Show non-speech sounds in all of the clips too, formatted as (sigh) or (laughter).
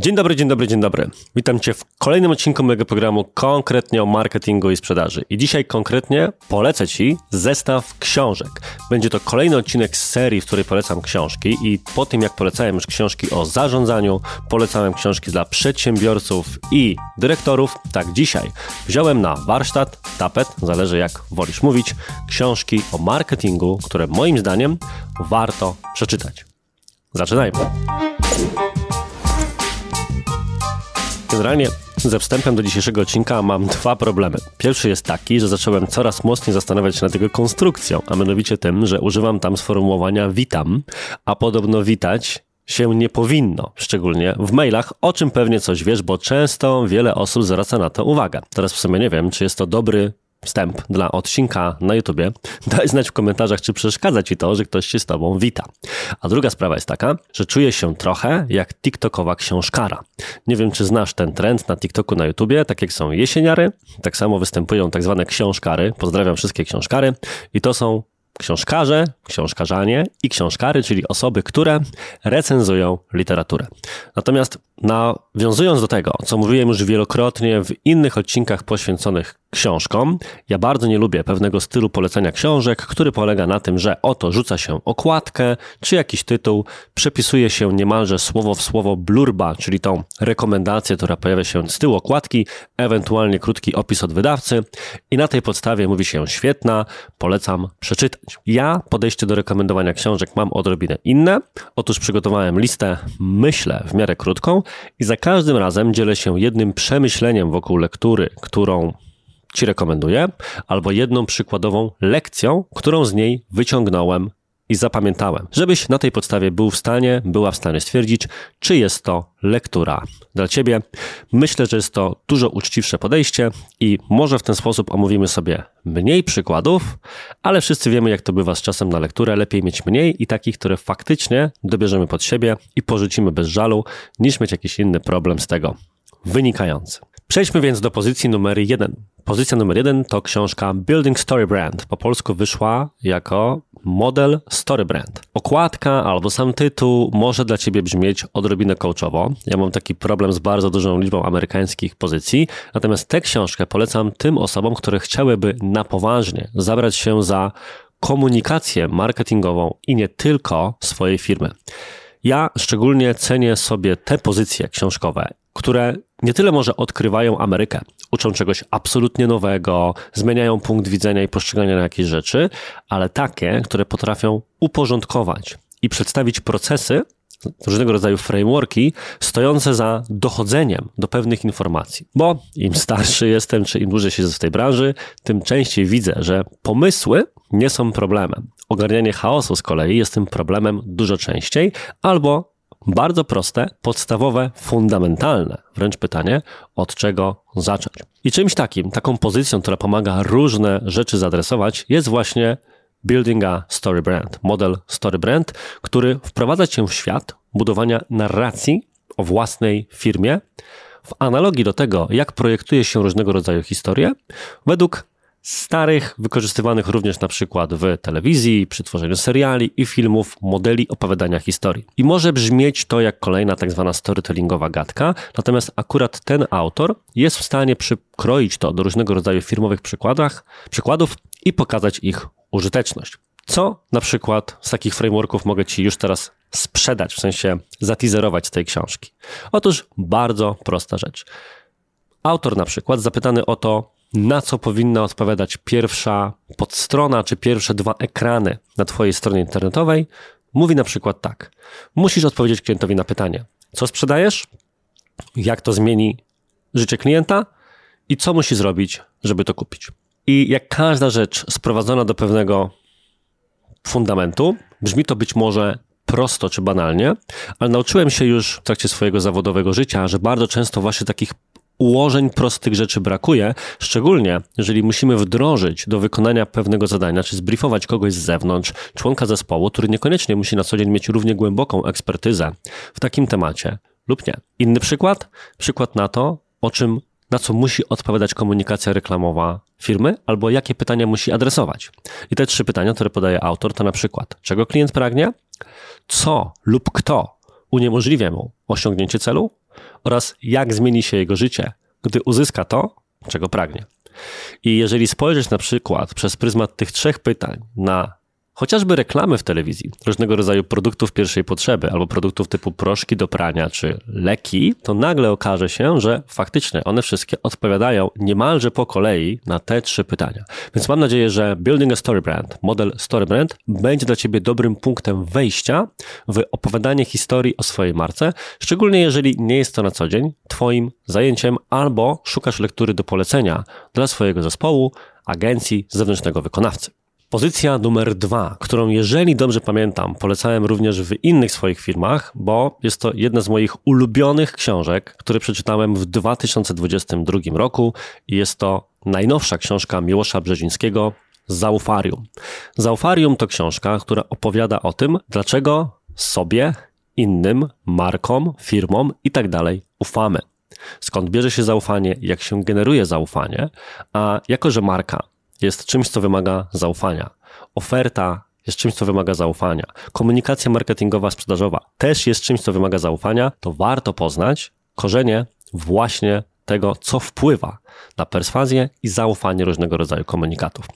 Dzień dobry, dzień dobry, dzień dobry. Witam Cię w kolejnym odcinku mojego programu konkretnie o marketingu i sprzedaży. I dzisiaj konkretnie polecę Ci zestaw książek. Będzie to kolejny odcinek z serii, w której polecam książki i po tym jak polecałem już książki o zarządzaniu, polecałem książki dla przedsiębiorców i dyrektorów, tak dzisiaj wziąłem na warsztat, tapet, zależy jak wolisz mówić, książki o marketingu, które moim zdaniem warto przeczytać. Zaczynajmy. Generalnie ze wstępem do dzisiejszego odcinka mam dwa problemy. Pierwszy jest taki, że zacząłem coraz mocniej zastanawiać się nad jego konstrukcją, a mianowicie tym, że używam tam sformułowania witam, a podobno witać się nie powinno, szczególnie w mailach, o czym pewnie coś wiesz, bo często wiele osób zwraca na to uwagę. Teraz w sumie nie wiem, czy jest to dobry wstęp dla odcinka na YouTubie, daj znać w komentarzach, czy przeszkadza Ci to, że ktoś się z Tobą wita. A druga sprawa jest taka, że czuję się trochę jak TikTokowa książkara. Nie wiem, czy znasz ten trend na TikToku, na YouTubie, tak jak są jesieniary, tak samo występują tak zwane książkary. Pozdrawiam wszystkie książkary. I to są książkarze, książkarzanie i książkary, czyli osoby, które recenzują literaturę. Natomiast nawiązując do tego, co mówiłem już wielokrotnie w innych odcinkach poświęconych książkom, ja bardzo nie lubię pewnego stylu polecenia książek, który polega na tym, że oto rzuca się okładkę czy jakiś tytuł, przepisuje się niemalże słowo w słowo blurba, czyli tą rekomendację, która pojawia się z tyłu okładki, ewentualnie krótki opis od wydawcy i na tej podstawie mówi się świetna, polecam przeczytać. Ja podejście do rekomendowania książek mam odrobinę inne. Otóż przygotowałem listę, myślę, w miarę krótką i za każdym razem dzielę się jednym przemyśleniem wokół lektury, którą Ci rekomenduję, albo jedną przykładową lekcją, którą z niej wyciągnąłem i zapamiętałem, żebyś na tej podstawie był w stanie, była w stanie stwierdzić, czy jest to lektura dla Ciebie. Myślę, że jest to dużo uczciwsze podejście i może w ten sposób omówimy sobie mniej przykładów, ale wszyscy wiemy, jak to bywa z czasem na lekturę. Lepiej mieć mniej i takich, które faktycznie dobierzemy pod siebie i porzucimy bez żalu, niż mieć jakiś inny problem z tego wynikający. Przejdźmy więc do pozycji numer jeden. Pozycja numer jeden to książka Building Story Brand. Po polsku wyszła jako model Story Brand. Okładka albo sam tytuł może dla ciebie brzmieć odrobinę coachowo. Ja mam taki problem z bardzo dużą liczbą amerykańskich pozycji, natomiast tę książkę polecam tym osobom, które chciałyby na poważnie zabrać się za komunikację marketingową i nie tylko swojej firmy. Ja szczególnie cenię sobie te pozycje książkowe, które nie tyle może odkrywają Amerykę, uczą czegoś absolutnie nowego, zmieniają punkt widzenia i postrzegania na jakieś rzeczy, ale takie, które potrafią uporządkować i przedstawić procesy, różnego rodzaju frameworki stojące za dochodzeniem do pewnych informacji. Bo im starszy jestem, czy im dłużej siedzę w tej branży, tym częściej widzę, że pomysły nie są problemem. Ogarnianie chaosu z kolei jest tym problemem dużo częściej, albo bardzo proste, podstawowe, fundamentalne wręcz pytanie, od czego zacząć. I czymś takim, taką pozycją, która pomaga różne rzeczy zaadresować, jest właśnie Building a Story Brand, model Story Brand, który wprowadza cię w świat budowania narracji o własnej firmie w analogii do tego, jak projektuje się różnego rodzaju historie, według starych, wykorzystywanych również na przykład w telewizji, przy tworzeniu seriali i filmów, modeli opowiadania historii. I może brzmieć to jak kolejna tak zwana storytellingowa gadka, natomiast akurat ten autor jest w stanie przykroić to do różnego rodzaju firmowych przykładach, przykładów i pokazać ich użyteczność. Co na przykład z takich frameworków mogę Ci już teraz sprzedać, w sensie zateaserować z tej książki? Otóż bardzo prosta rzecz. Autor na przykład zapytany o to, na co powinna odpowiadać pierwsza podstrona czy pierwsze dwa ekrany na Twojej stronie internetowej, mówi na przykład tak. Musisz odpowiedzieć klientowi na pytanie, co sprzedajesz, jak to zmieni życie klienta i co musi zrobić, żeby to kupić. I jak każda rzecz sprowadzona do pewnego fundamentu, brzmi to być może prosto czy banalnie, ale nauczyłem się już w trakcie swojego zawodowego życia, że bardzo często właśnie takich ułożeń prostych rzeczy brakuje, szczególnie jeżeli musimy wdrożyć do wykonania pewnego zadania, czy zbriefować kogoś z zewnątrz, członka zespołu, który niekoniecznie musi na co dzień mieć równie głęboką ekspertyzę w takim temacie lub nie. Inny przykład? Przykład na to, o czym, na co musi odpowiadać komunikacja reklamowa firmy, albo jakie pytania musi adresować. I te trzy pytania, które podaje autor, to na przykład, czego klient pragnie, co lub kto uniemożliwia mu osiągnięcie celu oraz jak zmieni się jego życie, gdy uzyska to, czego pragnie. I jeżeli spojrzysz na przykład przez pryzmat tych trzech pytań na Chociażby reklamy w telewizji, różnego rodzaju produktów pierwszej potrzeby, albo produktów typu proszki do prania czy leki, to nagle okaże się, że faktycznie one wszystkie odpowiadają niemalże po kolei na te trzy pytania. Więc mam nadzieję, że Building a Story Brand, model Story Brand, będzie dla Ciebie dobrym punktem wejścia w opowiadanie historii o swojej marce, szczególnie jeżeli nie jest to na co dzień Twoim zajęciem albo szukasz lektury do polecenia dla swojego zespołu, agencji, zewnętrznego wykonawcy. Pozycja numer dwa, którą jeżeli dobrze pamiętam, polecałem również w innych swoich firmach, bo jest to jedna z moich ulubionych książek, które przeczytałem w 2022 roku i jest to najnowsza książka Miłosza Brzezińskiego Zaufarium. Zaufarium to książka, która opowiada o tym, dlaczego sobie, innym, markom, firmom i tak ufamy. Skąd bierze się zaufanie, jak się generuje zaufanie, a jako że marka jest czymś, co wymaga zaufania. Oferta jest czymś, co wymaga zaufania. Komunikacja marketingowa, sprzedażowa też jest czymś, co wymaga zaufania. To warto poznać korzenie właśnie tego, co wpływa na perswazję i zaufanie różnego rodzaju komunikatów.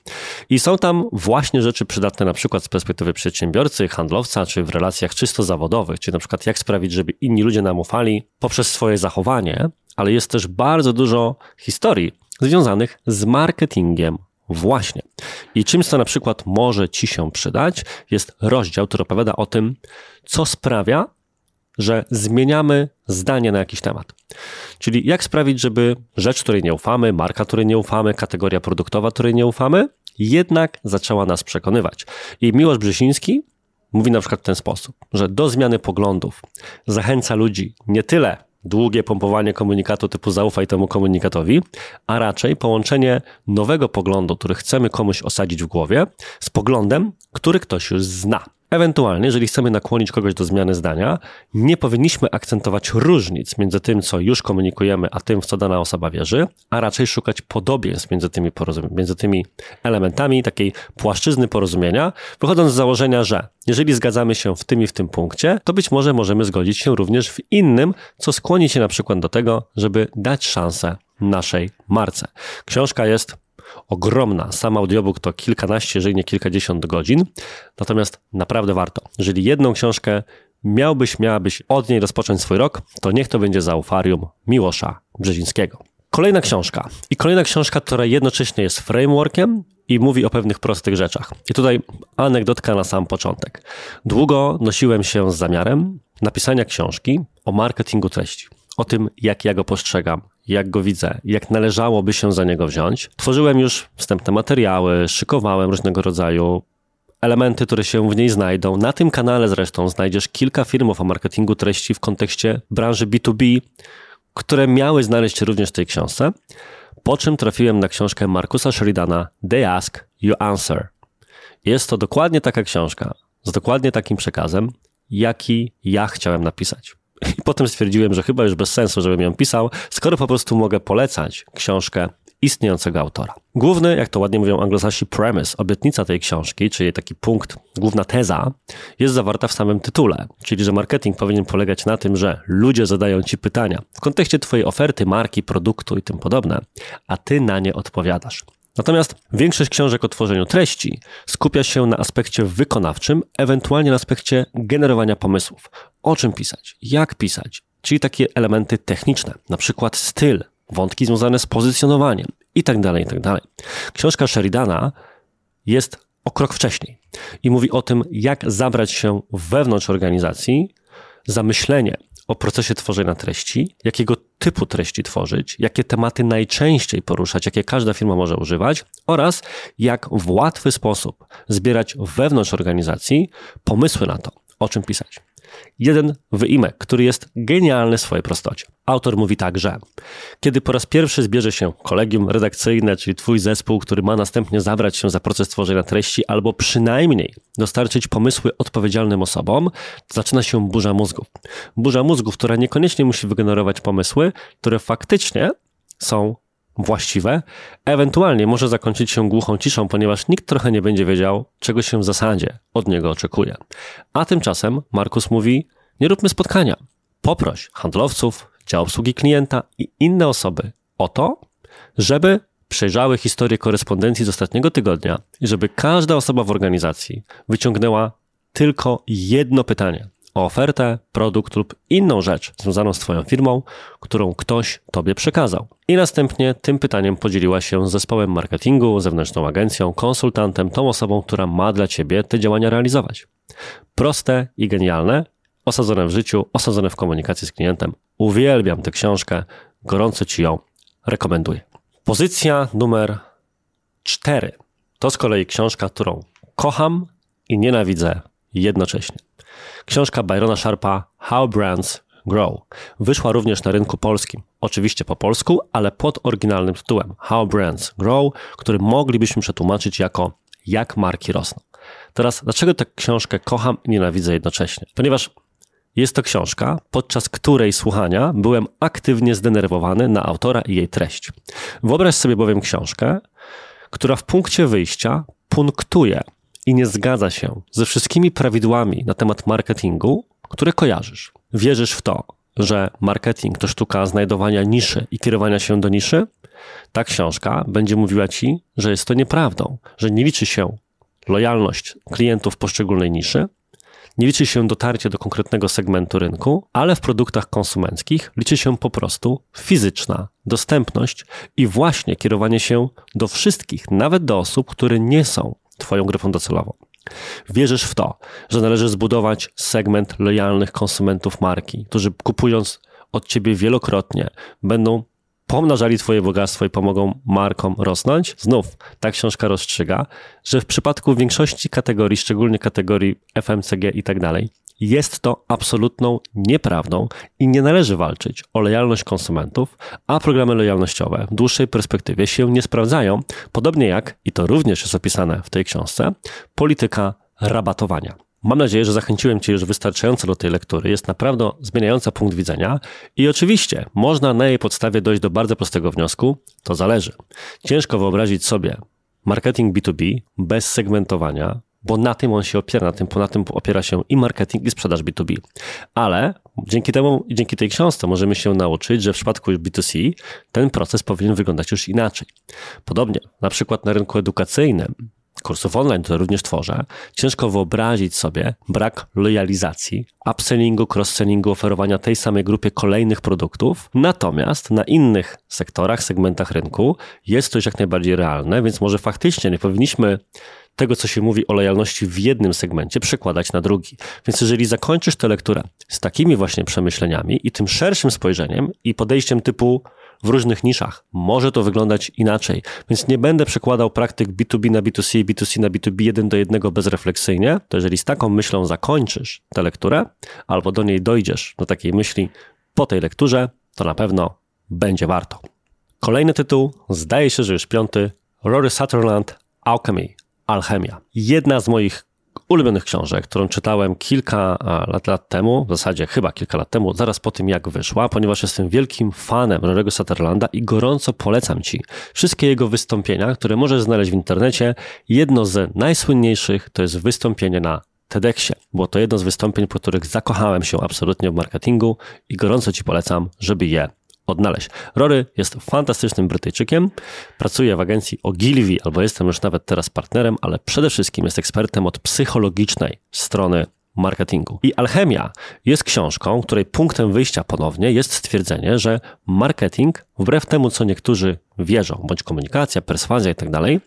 I są tam właśnie rzeczy przydatne na przykład z perspektywy przedsiębiorcy, handlowca, czy w relacjach czysto zawodowych, czyli na przykład jak sprawić, żeby inni ludzie nam ufali poprzez swoje zachowanie, ale jest też bardzo dużo historii związanych z marketingiem Właśnie. I czymś, co na przykład może Ci się przydać, jest rozdział, który opowiada o tym, co sprawia, że zmieniamy zdanie na jakiś temat. Czyli jak sprawić, żeby rzecz, której nie ufamy, marka, której nie ufamy, kategoria produktowa, której nie ufamy, jednak zaczęła nas przekonywać. I Miłosz Brzeziński mówi na przykład w ten sposób, że do zmiany poglądów zachęca ludzi nie tyle długie pompowanie komunikatu typu zaufaj temu komunikatowi, a raczej połączenie nowego poglądu, który chcemy komuś osadzić w głowie, z poglądem, który ktoś już zna. Ewentualnie, jeżeli chcemy nakłonić kogoś do zmiany zdania, nie powinniśmy akcentować różnic między tym, co już komunikujemy, a tym, w co dana osoba wierzy, a raczej szukać podobieństw między tymi, między tymi elementami takiej płaszczyzny porozumienia, wychodząc z założenia, że jeżeli zgadzamy się w tym i w tym punkcie, to być może możemy zgodzić się również w innym, co skłoni się na przykład do tego, żeby dać szansę naszej marce. Książka jest ogromna. Sam audiobook to kilkanaście, jeżeli nie kilkadziesiąt godzin. Natomiast naprawdę warto. Jeżeli jedną książkę miałbyś, miałabyś od niej rozpocząć swój rok, to niech to będzie Zaufarium Miłosza Brzezińskiego. Kolejna książka. I kolejna książka, która jednocześnie jest frameworkiem i mówi o pewnych prostych rzeczach. I tutaj anegdotka na sam początek. Długo nosiłem się z zamiarem napisania książki o marketingu treści. O tym, jak ja go postrzegam, jak go widzę, jak należałoby się za niego wziąć. Tworzyłem już wstępne materiały, szykowałem różnego rodzaju elementy, które się w niej znajdą. Na tym kanale zresztą znajdziesz kilka filmów o marketingu treści w kontekście branży B2B, które miały znaleźć się również w tej książce. Po czym trafiłem na książkę Markusa Sheridana They Ask, You Answer. Jest to dokładnie taka książka, z dokładnie takim przekazem, jaki ja chciałem napisać. I (laughs) potem stwierdziłem, że chyba już bez sensu, żebym ją pisał, skoro po prostu mogę polecać książkę istniejącego autora. Główny, jak to ładnie mówią anglosasi, premise, obietnica tej książki, czyli taki punkt, główna teza, jest zawarta w samym tytule. Czyli, że marketing powinien polegać na tym, że ludzie zadają ci pytania w kontekście twojej oferty, marki, produktu i tym podobne, a ty na nie odpowiadasz. Natomiast większość książek o tworzeniu treści skupia się na aspekcie wykonawczym, ewentualnie na aspekcie generowania pomysłów. O czym pisać, jak pisać, czyli takie elementy techniczne, na przykład styl, wątki związane z pozycjonowaniem itd. Tak itd. Tak Książka Sheridana jest o krok wcześniej i mówi o tym, jak zabrać się wewnątrz organizacji za myślenie o procesie tworzenia treści, jakiego typu treści tworzyć, jakie tematy najczęściej poruszać, jakie każda firma może używać oraz jak w łatwy sposób zbierać wewnątrz organizacji pomysły na to, o czym pisać. Jeden wyimek, który jest genialny w swojej prostocie. Autor mówi tak, że kiedy po raz pierwszy zbierze się kolegium redakcyjne, czyli twój zespół, który ma następnie zabrać się za proces tworzenia treści, albo przynajmniej dostarczyć pomysły odpowiedzialnym osobom, zaczyna się burza mózgów. Burza mózgów, która niekoniecznie musi wygenerować pomysły, które faktycznie są właściwe, ewentualnie może zakończyć się głuchą ciszą, ponieważ nikt trochę nie będzie wiedział, czego się w zasadzie od niego oczekuje. A tymczasem Markus mówi: Nie róbmy spotkania. Poproś handlowców, dział obsługi klienta i inne osoby o to, żeby przejrzały historię korespondencji z ostatniego tygodnia i żeby każda osoba w organizacji wyciągnęła tylko jedno pytanie o ofertę, produkt lub inną rzecz związaną z Twoją firmą, którą ktoś Tobie przekazał. I następnie tym pytaniem podzieliła się z zespołem marketingu, zewnętrzną agencją, konsultantem, tą osobą, która ma dla Ciebie te działania realizować. Proste i genialne, osadzone w życiu, osadzone w komunikacji z klientem. Uwielbiam tę książkę, gorąco Ci ją rekomenduję. Pozycja numer cztery to z kolei książka, którą kocham i nienawidzę jednocześnie. Książka Byrona Sharpa How Brands Grow wyszła również na rynku polskim. Oczywiście po polsku, ale pod oryginalnym tytułem How Brands Grow, który moglibyśmy przetłumaczyć jako Jak marki rosną. Teraz, dlaczego tę książkę kocham i nienawidzę jednocześnie? Ponieważ jest to książka, podczas której słuchania byłem aktywnie zdenerwowany na autora i jej treść. Wyobraź sobie bowiem książkę, która w punkcie wyjścia punktuje i nie zgadza się ze wszystkimi prawidłami na temat marketingu, które kojarzysz. Wierzysz w to, że marketing to sztuka znajdowania niszy i kierowania się do niszy? Ta książka będzie mówiła ci, że jest to nieprawdą, że nie liczy się lojalność klientów poszczególnej niszy, nie liczy się dotarcie do konkretnego segmentu rynku, ale w produktach konsumenckich liczy się po prostu fizyczna dostępność i właśnie kierowanie się do wszystkich, nawet do osób, które nie są Twoją gryfą docelową. Wierzysz w to, że należy zbudować segment lojalnych konsumentów marki, którzy kupując od Ciebie wielokrotnie będą pomnażali Twoje bogactwo i pomogą markom rosnąć. Znów ta książka rozstrzyga, że w przypadku większości kategorii, szczególnie kategorii FMCG i tak dalej, jest to absolutną nieprawdą i nie należy walczyć o lojalność konsumentów, a programy lojalnościowe w dłuższej perspektywie się nie sprawdzają, podobnie jak, i to również jest opisane w tej książce, polityka rabatowania. Mam nadzieję, że zachęciłem Cię już wystarczająco do tej lektury. Jest naprawdę zmieniająca punkt widzenia i oczywiście można na jej podstawie dojść do bardzo prostego wniosku. To zależy. Ciężko wyobrazić sobie marketing B2B bez segmentowania, bo na tym on się opiera, na tym, na tym opiera się i marketing, i sprzedaż B2B. Ale dzięki temu dzięki tej książce możemy się nauczyć, że w przypadku B2C ten proces powinien wyglądać już inaczej. Podobnie, na przykład na rynku edukacyjnym, kursów online, które również tworzę, ciężko wyobrazić sobie brak lojalizacji, upsellingu, cross-sellingu, oferowania tej samej grupie kolejnych produktów. Natomiast na innych sektorach, segmentach rynku jest to już jak najbardziej realne, więc może faktycznie nie powinniśmy tego, co się mówi o lojalności w jednym segmencie, przekładać na drugi. Więc jeżeli zakończysz tę lekturę z takimi właśnie przemyśleniami i tym szerszym spojrzeniem i podejściem typu w różnych niszach. Może to wyglądać inaczej, więc nie będę przekładał praktyk B2B na B2C i B2C na B2B jeden do jednego bezrefleksyjnie. To jeżeli z taką myślą zakończysz tę lekturę, albo do niej dojdziesz, do takiej myśli po tej lekturze, to na pewno będzie warto. Kolejny tytuł, zdaje się, że już piąty, Rory Sutherland, Alchemy, Alchemia. Jedna z moich ulubionych książek, którą czytałem kilka lat, lat temu, w zasadzie chyba kilka lat temu, zaraz po tym jak wyszła, ponieważ jestem wielkim fanem Rory'ego Sutherlanda i gorąco polecam Ci wszystkie jego wystąpienia, które możesz znaleźć w internecie. Jedno z najsłynniejszych to jest wystąpienie na TEDxie. Było to jedno z wystąpień, po których zakochałem się absolutnie w marketingu i gorąco Ci polecam, żeby je odnaleźć. Rory jest fantastycznym Brytyjczykiem, pracuje w agencji Ogilvy, albo jestem już nawet teraz partnerem, ale przede wszystkim jest ekspertem od psychologicznej strony marketingu. I Alchemia jest książką, której punktem wyjścia ponownie jest stwierdzenie, że marketing, wbrew temu, co niektórzy wierzą, bądź komunikacja, perswazja i tak dalej,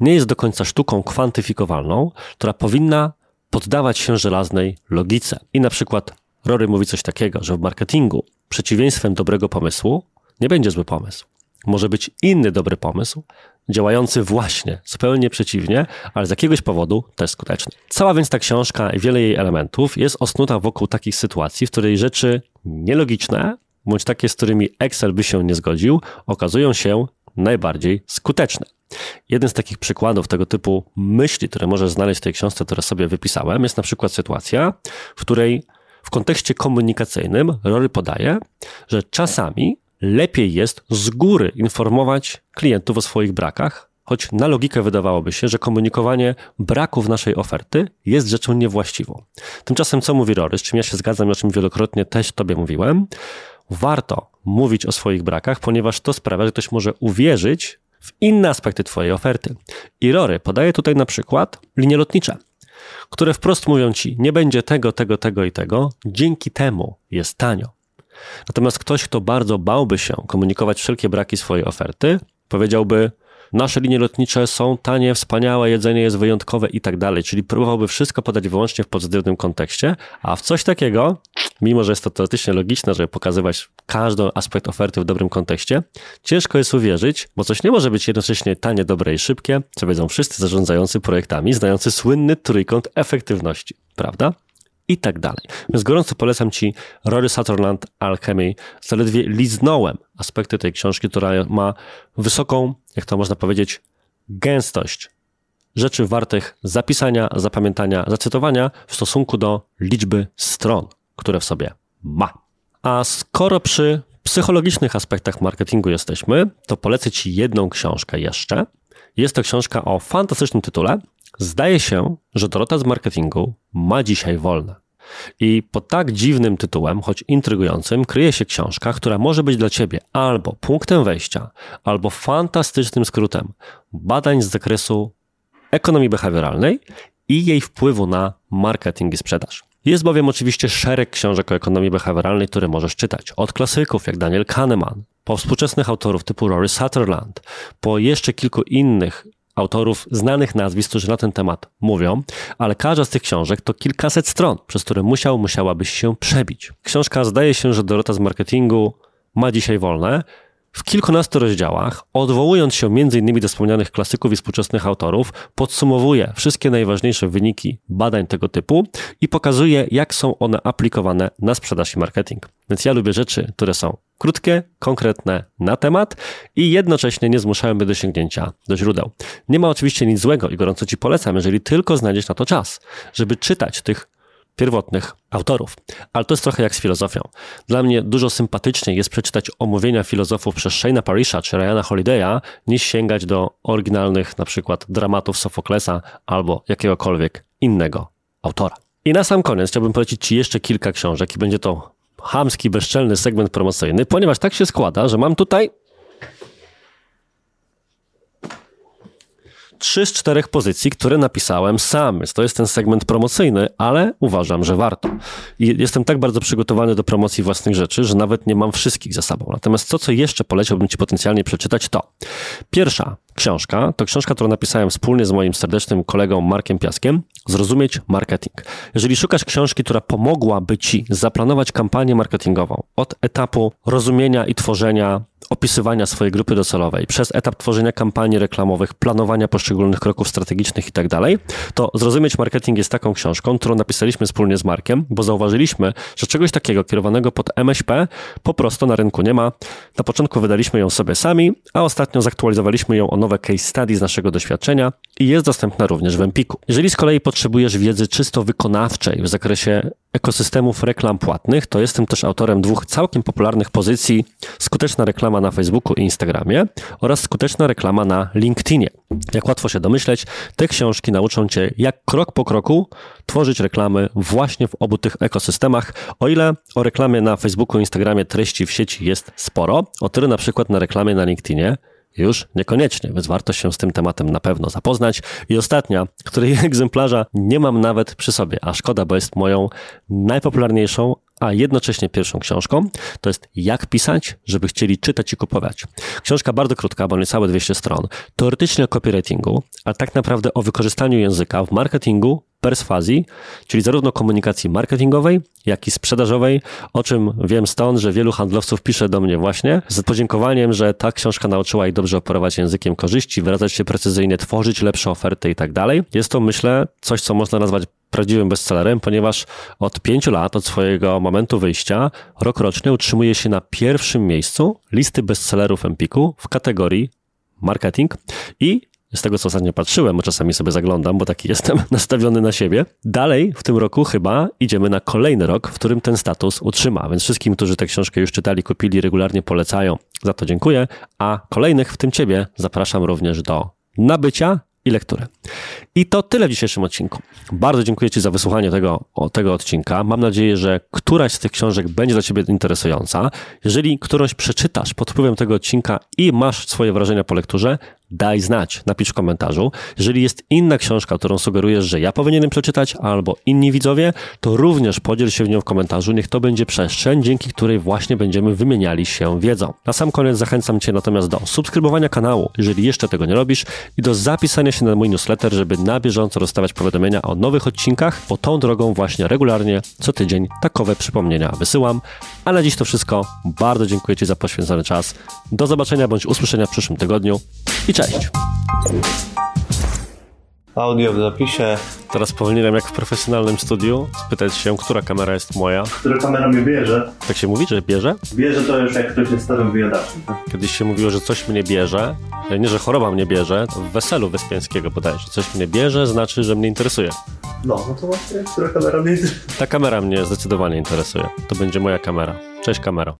nie jest do końca sztuką kwantyfikowalną, która powinna poddawać się żelaznej logice. I na przykład Rory mówi coś takiego, że w marketingu przeciwieństwem dobrego pomysłu nie będzie zły pomysł. Może być inny dobry pomysł, działający właśnie zupełnie przeciwnie, ale z jakiegoś powodu też skuteczny. Cała więc ta książka i wiele jej elementów jest osnuta wokół takich sytuacji, w której rzeczy nielogiczne, bądź takie, z którymi Excel by się nie zgodził, okazują się najbardziej skuteczne. Jeden z takich przykładów tego typu myśli, które możesz znaleźć w tej książce, które sobie wypisałem, jest na przykład sytuacja, w której w kontekście komunikacyjnym Rory podaje, że czasami lepiej jest z góry informować klientów o swoich brakach, choć na logikę wydawałoby się, że komunikowanie braków naszej oferty jest rzeczą niewłaściwą. Tymczasem co mówi Rory, z czym ja się zgadzam i o czym wielokrotnie też Tobie mówiłem? warto mówić o swoich brakach, ponieważ to sprawia, że ktoś może uwierzyć w inne aspekty Twojej oferty. I Rory podaje tutaj na przykład linie lotnicze, które wprost mówią Ci, nie będzie tego, tego, tego i tego, dzięki temu jest tanio. Natomiast ktoś, kto bardzo bałby się komunikować wszelkie braki swojej oferty, powiedziałby, nasze linie lotnicze są tanie, wspaniałe, jedzenie jest wyjątkowe i tak dalej. Czyli próbowałby wszystko podać wyłącznie w pozytywnym kontekście, a w coś takiego, mimo że jest to teoretycznie logiczne, żeby pokazywać każdy aspekt oferty w dobrym kontekście, ciężko jest uwierzyć, bo coś nie może być jednocześnie tanie, dobre i szybkie, co wiedzą wszyscy zarządzający projektami, znający słynny trójkąt efektywności, prawda? I tak dalej. Więc gorąco polecam Ci Rory Sutherland Alchemy. Zaledwie liznąłem aspekty tej książki, która ma wysoką, jak to można powiedzieć, gęstość rzeczy wartych zapisania, zapamiętania, zacytowania w stosunku do liczby stron, które w sobie ma. A skoro przy psychologicznych aspektach marketingu jesteśmy, to polecę Ci jedną książkę jeszcze. Jest to książka o fantastycznym tytule. Zdaje się, że Dorota z marketingu ma dzisiaj wolne. I pod tak dziwnym tytułem, choć intrygującym, kryje się książka, która może być dla Ciebie albo punktem wejścia, albo fantastycznym skrótem badań z zakresu ekonomii behawioralnej i jej wpływu na marketing i sprzedaż. Jest bowiem oczywiście szereg książek o ekonomii behawioralnej, które możesz czytać. Od klasyków jak Daniel Kahneman, po współczesnych autorów typu Rory Sutherland, po jeszcze kilku innych autorów znanych nazwisk, którzy na ten temat mówią, ale każda z tych książek to kilkaset stron, przez które musiał, musiałabyś się przebić. Książka zdaje się, że Dorota z marketingu ma dzisiaj wolne, w kilkunastu rozdziałach, odwołując się m.in. do wspomnianych klasyków i współczesnych autorów, podsumowuje wszystkie najważniejsze wyniki badań tego typu i pokazuje, jak są one aplikowane na sprzedaż i marketing. Więc ja lubię rzeczy, które są krótkie, konkretne na temat i jednocześnie nie zmuszają mnie do sięgnięcia do źródeł. Nie ma oczywiście nic złego i gorąco Ci polecam, jeżeli tylko znajdziesz na to czas, żeby czytać tych pierwotnych autorów. Ale to jest trochę jak z filozofią. Dla mnie dużo sympatyczniej jest przeczytać omówienia filozofów przez Shane'a Parisha czy Ryana Holiday'a, niż sięgać do oryginalnych na przykład dramatów Sofoklesa albo jakiegokolwiek innego autora. I na sam koniec chciałbym polecić Ci jeszcze kilka książek i będzie to hamski, bezczelny segment promocyjny, ponieważ tak się składa, że mam tutaj trzy z czterech pozycji, które napisałem sam. To jest ten segment promocyjny, ale uważam, że warto. I jestem tak bardzo przygotowany do promocji własnych rzeczy, że nawet nie mam wszystkich za sobą. Natomiast to, co jeszcze poleciałbym Ci potencjalnie przeczytać, to pierwsza książka, to książka, którą napisałem wspólnie z moim serdecznym kolegą Markiem Piaskiem, Zrozumieć marketing. Jeżeli szukasz książki, która pomogłaby Ci zaplanować kampanię marketingową od etapu rozumienia i tworzenia opisywania swojej grupy docelowej, przez etap tworzenia kampanii reklamowych, planowania poszczególnych kroków strategicznych i tak dalej, to Zrozumieć Marketing jest taką książką, którą napisaliśmy wspólnie z Markiem, bo zauważyliśmy, że czegoś takiego kierowanego pod MŚP po prostu na rynku nie ma. Na początku wydaliśmy ją sobie sami, a ostatnio zaktualizowaliśmy ją o nowe case study z naszego doświadczenia i jest dostępna również w Empiku. Jeżeli z kolei potrzebujesz wiedzy czysto wykonawczej w zakresie ekosystemów reklam płatnych, to jestem też autorem dwóch całkiem popularnych pozycji Skuteczna reklama na Facebooku i Instagramie oraz Skuteczna reklama na LinkedInie. Jak łatwo się domyśleć, te książki nauczą Cię, jak krok po kroku tworzyć reklamy właśnie w obu tych ekosystemach. O ile o reklamie na Facebooku i Instagramie treści w sieci jest sporo, o tyle na przykład na reklamie na LinkedInie już niekoniecznie, więc warto się z tym tematem na pewno zapoznać. I ostatnia, której (laughs) egzemplarza nie mam nawet przy sobie, a szkoda, bo jest moją najpopularniejszą, a jednocześnie pierwszą książką, to jest Jak pisać, żeby chcieli czytać i kupować. Książka bardzo krótka, bo niecałe 200 stron, teoretycznie o copywritingu, a tak naprawdę o wykorzystaniu języka w marketingu, perswazji, czyli zarówno komunikacji marketingowej, jak i sprzedażowej, o czym wiem stąd, że wielu handlowców pisze do mnie właśnie z podziękowaniem, że ta książka nauczyła ich dobrze operować językiem korzyści, wyrażać się precyzyjnie, tworzyć lepsze oferty i tak dalej. Jest to, myślę, coś, co można nazwać prawdziwym bestsellerem, ponieważ od pięciu lat, od swojego momentu wyjścia, rok rocznie utrzymuje się na pierwszym miejscu listy bestsellerów Empiku w kategorii marketing i z tego co ostatnio patrzyłem, bo czasami sobie zaglądam, bo taki (laughs) jestem nastawiony na siebie. Dalej w tym roku chyba idziemy na kolejny rok, w którym ten status utrzyma. Więc wszystkim, którzy tę książkę już czytali, kupili, regularnie polecają. Za to dziękuję. A kolejnych, w tym ciebie, zapraszam również do nabycia i lekturę. I to tyle w dzisiejszym odcinku. Bardzo dziękuję Ci za wysłuchanie tego, tego odcinka. Mam nadzieję, że któraś z tych książek będzie dla Ciebie interesująca. Jeżeli którąś przeczytasz pod wpływem tego odcinka i masz swoje wrażenia po lekturze, daj znać, napisz w komentarzu. Jeżeli jest inna książka, którą sugerujesz, że ja powinienem przeczytać, albo inni widzowie, to również podziel się w nią w komentarzu. Niech to będzie przestrzeń, dzięki której właśnie będziemy wymieniali się wiedzą. Na sam koniec zachęcam Cię natomiast do subskrybowania kanału, jeżeli jeszcze tego nie robisz, i do zapisania się na mój newsletter, żeby na bieżąco dostawać powiadomienia o nowych odcinkach, bo tą drogą właśnie regularnie, co tydzień, takowe przypomnienia wysyłam. A na dziś to wszystko. Bardzo dziękuję Ci za poświęcony czas. Do zobaczenia bądź usłyszenia w przyszłym tygodniu i cześć! Audio w zapisie. Teraz powinienem jak w profesjonalnym studiu spytać się, która kamera jest moja. Która kamera mnie bierze. Tak się mówi, że bierze? Bierze to już jak ktoś jest starym wyjadaczem. tak? Kiedyś się mówiło, że coś mnie bierze. Nie, że choroba mnie bierze. To w weselu Wyspiańskiego bodajże. Coś mnie bierze, znaczy, że mnie interesuje. No, no to właśnie, która kamera mnie Ta kamera mnie zdecydowanie interesuje. To będzie moja kamera. Cześć kamero.